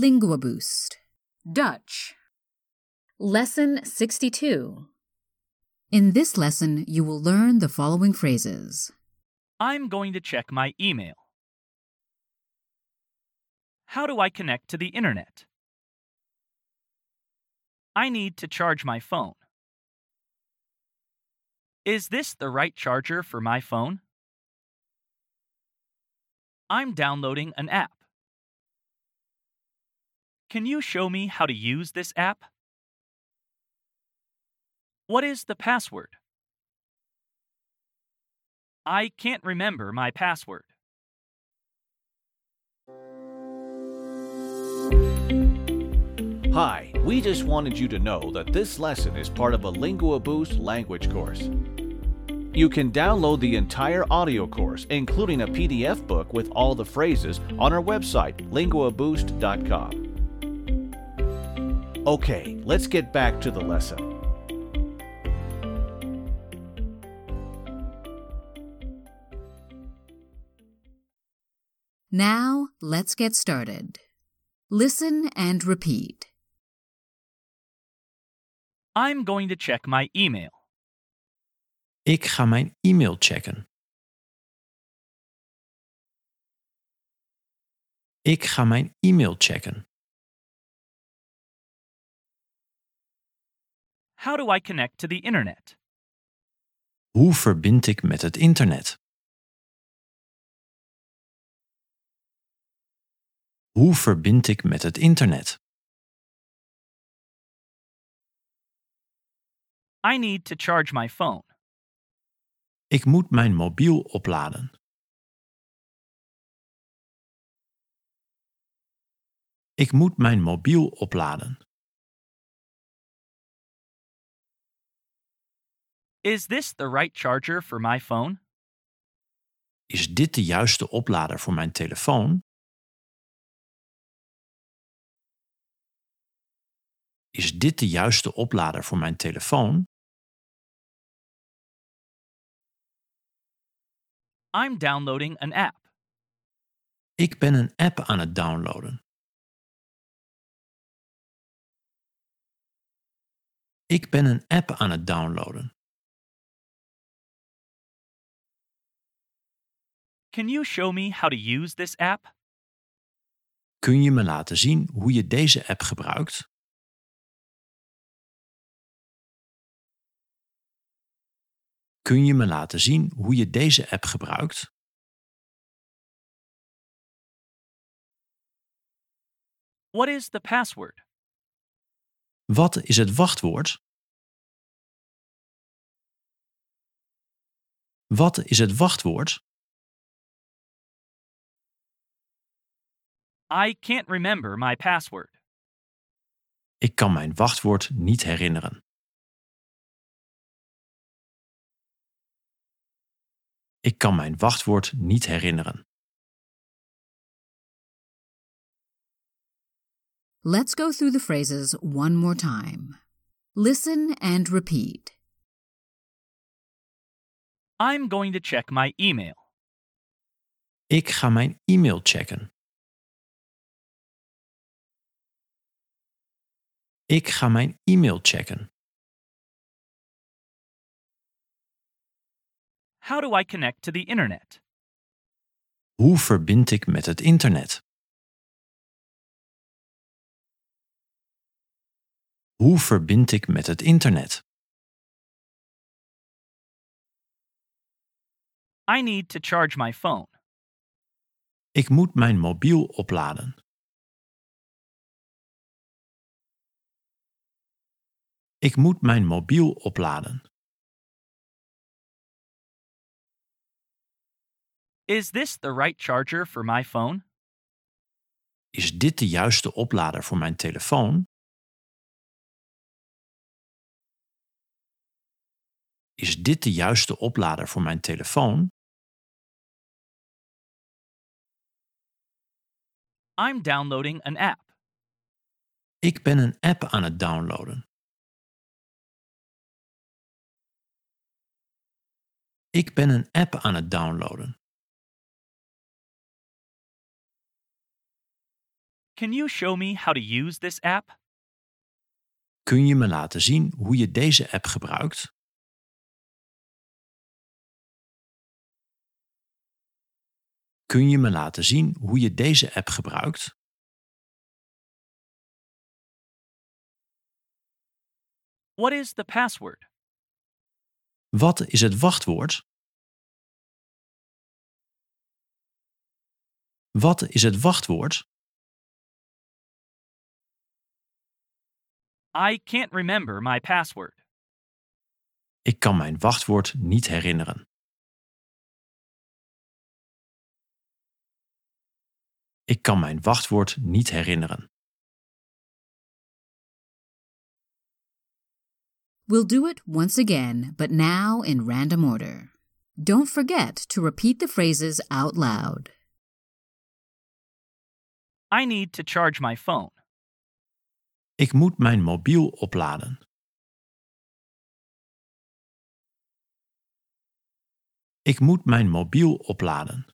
Lingua Boost. Dutch. Lesson 62. In this lesson, you will learn the following phrases. I'm going to check my email. How do I connect to the internet? I need to charge my phone. Is this the right charger for my phone? I'm downloading an app. Can you show me how to use this app? What is the password? I can't remember my password. Hi, we just wanted you to know that this lesson is part of a Lingua Boost language course. You can download the entire audio course, including a PDF book with all the phrases, on our website, linguaboost.com. Okay, let's get back to the lesson. Now, let's get started. Listen and repeat. I'm going to check my email. Ik ga mijn e-mail checken. Ik ga mijn e-mail checken. How do I connect to the internet? Hoe verbind ik met het internet? Hoe verbind ik met het internet? I need to charge my phone. Ik moet mijn mobiel opladen. Ik moet mijn mobiel opladen. Is this the right charger for my phone? Is dit de juiste oplader voor mijn telefoon? Is dit de juiste oplader voor mijn telefoon? I'm downloading an app. Ik ben een app aan het downloaden. Ik ben een app aan het downloaden. Can you show me how to use this app? Kun je me laten zien hoe je deze app gebruikt? Kun je me laten zien hoe je deze app gebruikt? What is the password? Wat is het wachtwoord? Wat is het wachtwoord? I can't remember my password. Ik kan mijn wachtwoord niet herinneren. Ik kan mijn wachtwoord niet herinneren. Let's go through the phrases one more time. Listen and repeat. I'm going to check my email. Ik ga mijn e-mail checken. Ik ga mijn e-mail checken. How do I connect to the internet? Hoe verbind ik met het internet? Hoe verbind ik met het internet? I need to charge my phone. Ik moet mijn mobiel opladen. Ik moet mijn mobiel opladen. Is this the right charger for my phone? Is dit de juiste oplader voor mijn telefoon? Is dit de juiste oplader voor mijn telefoon? I'm downloading an app. Ik ben een app aan het downloaden. Ik ben een app aan het downloaden. Can you show me how to use this app? Kun je me laten zien hoe je deze app gebruikt? Kun je me laten zien hoe je deze app gebruikt? What is the password? Wat is het wachtwoord? Wat is het wachtwoord? I can't remember my password. Ik kan mijn wachtwoord niet herinneren. Ik kan mijn wachtwoord niet herinneren. We'll do it once again, but now in random order. Don't forget to repeat the phrases out loud. I need to charge my phone. Ik moet mijn mobiel opladen. Ik moet mijn mobiel opladen.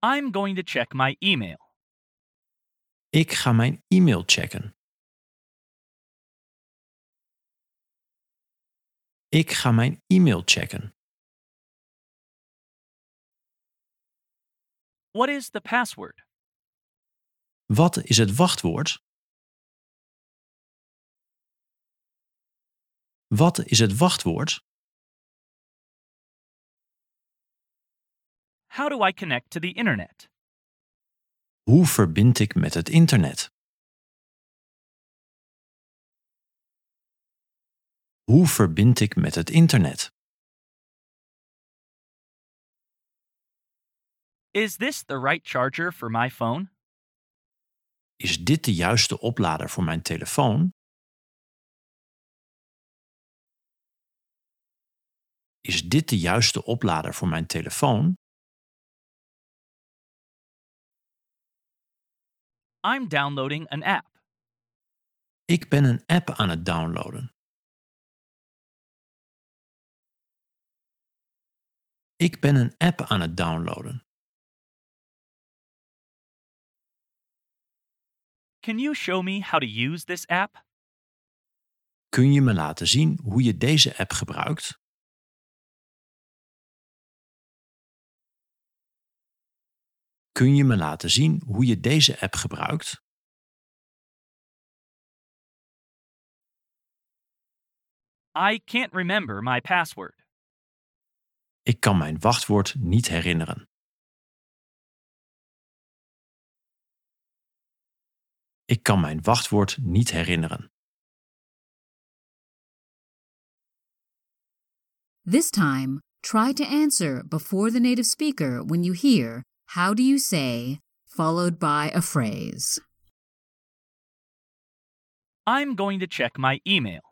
I'm going to check my email. Ik ga mijn e-mail checken. Ik ga mijn e-mail checken. What is the password? Wat is het wachtwoord? Wat is het wachtwoord? How do I connect to the internet? Hoe verbind ik met het internet? Hoe verbind ik met het internet? Is this the right charger for my phone? Is dit de juiste oplader voor mijn telefoon? Is dit de juiste oplader voor mijn telefoon? I'm downloading an app. Ik ben een app aan het downloaden. Ik ben een app aan het downloaden. Can you show me how to use this app? Kun je me laten zien hoe je deze app gebruikt? Kun je me laten zien hoe je deze app gebruikt? I can't remember my password. Ik kan mijn wachtwoord niet herinneren. Ik kan mijn wachtwoord niet herinneren. This time, try to answer before the native speaker when you hear how do you say followed by a phrase. I'm going to check my email.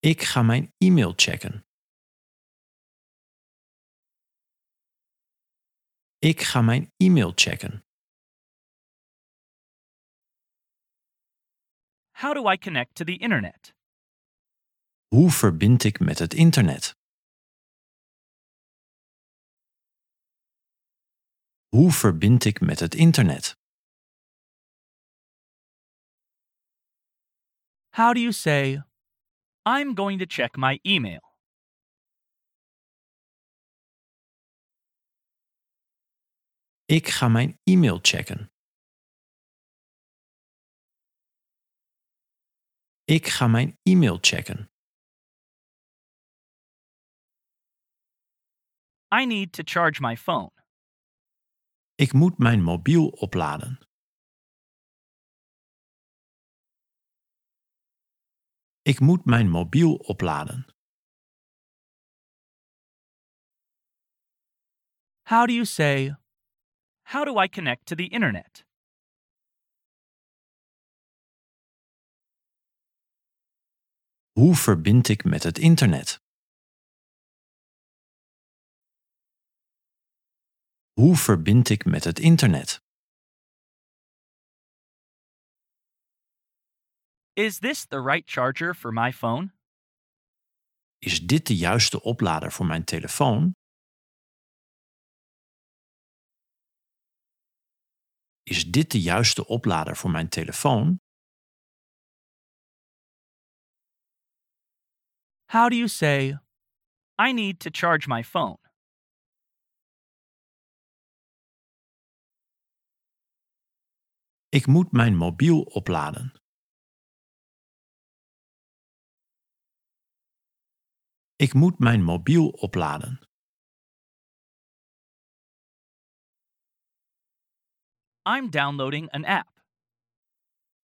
Ik ga mijn e-mail checken. Ik ga mijn e-mail checken. How do I connect to the internet? Hoe verbind ik met het internet? Hoe verbind ik met het internet? How do you say, I'm going to check my email? Ik ga mijn e-mail checken. Ik ga mijn e-mail checken. I need to charge my phone. Ik moet mijn mobiel opladen. Ik moet mijn mobiel opladen. How do you say, How do I connect to the internet? Hoe verbind ik met het internet? Hoe verbind ik met het internet? Is this the right charger for my phone? Is dit de juiste oplader voor mijn telefoon? Is dit de juiste oplader voor mijn telefoon? How do you say, I need to charge my phone? Ik moet mijn mobiel opladen. Ik moet mijn mobiel opladen. I'm downloading an app.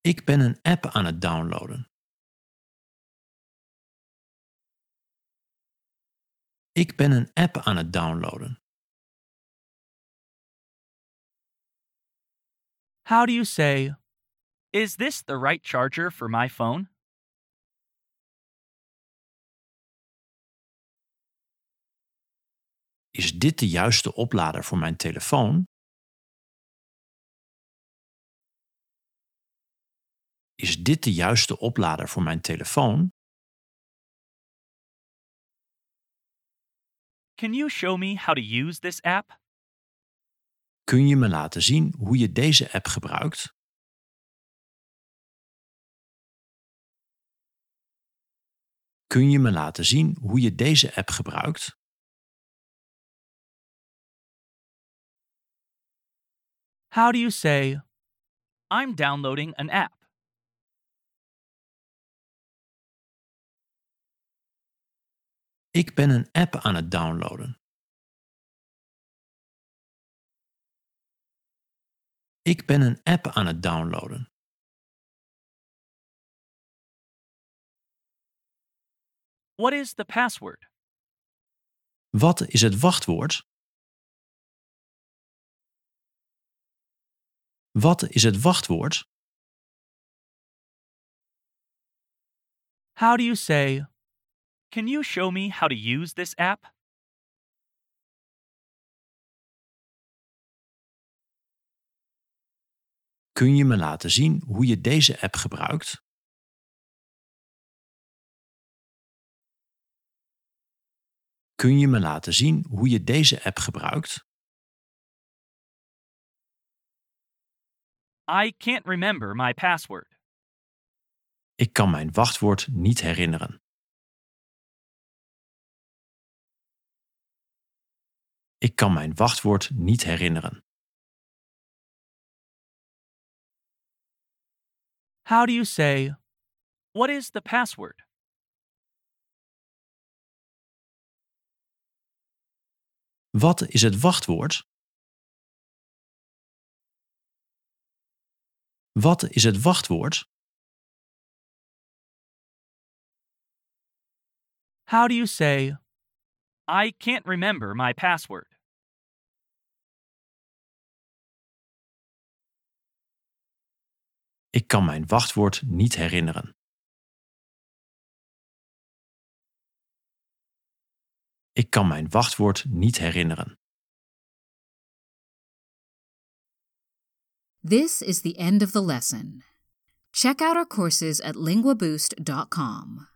Ik ben een app aan het downloaden. Ik ben een app aan het downloaden. How do you say, Is this the right charger for my phone? Is dit de juiste oplader voor mijn telefoon? Is dit de juiste oplader voor mijn telefoon? Can you show me how to use this app? Kun je me laten zien hoe je deze app gebruikt? Kun je me laten zien hoe je deze app gebruikt? How do you say, I'm downloading an app? Ik ben een app aan het downloaden. Ik ben een app aan het downloaden. What is the password? Wat is het wachtwoord? Wat is het wachtwoord? How do you say, Can you show me how to use this app? Kun je me laten zien hoe je deze app gebruikt? Kun je me laten zien hoe je deze app gebruikt? I can't remember my password. Ik kan mijn wachtwoord niet herinneren. Ik kan mijn wachtwoord niet herinneren. How do you say, What is the password? Wat is het wachtwoord? Wat is het wachtwoord? How do you say, I can't remember my password? Ik kan mijn wachtwoord niet herinneren. Ik kan mijn wachtwoord niet herinneren. This is the end of the lesson. Check out our courses at linguaboost.com.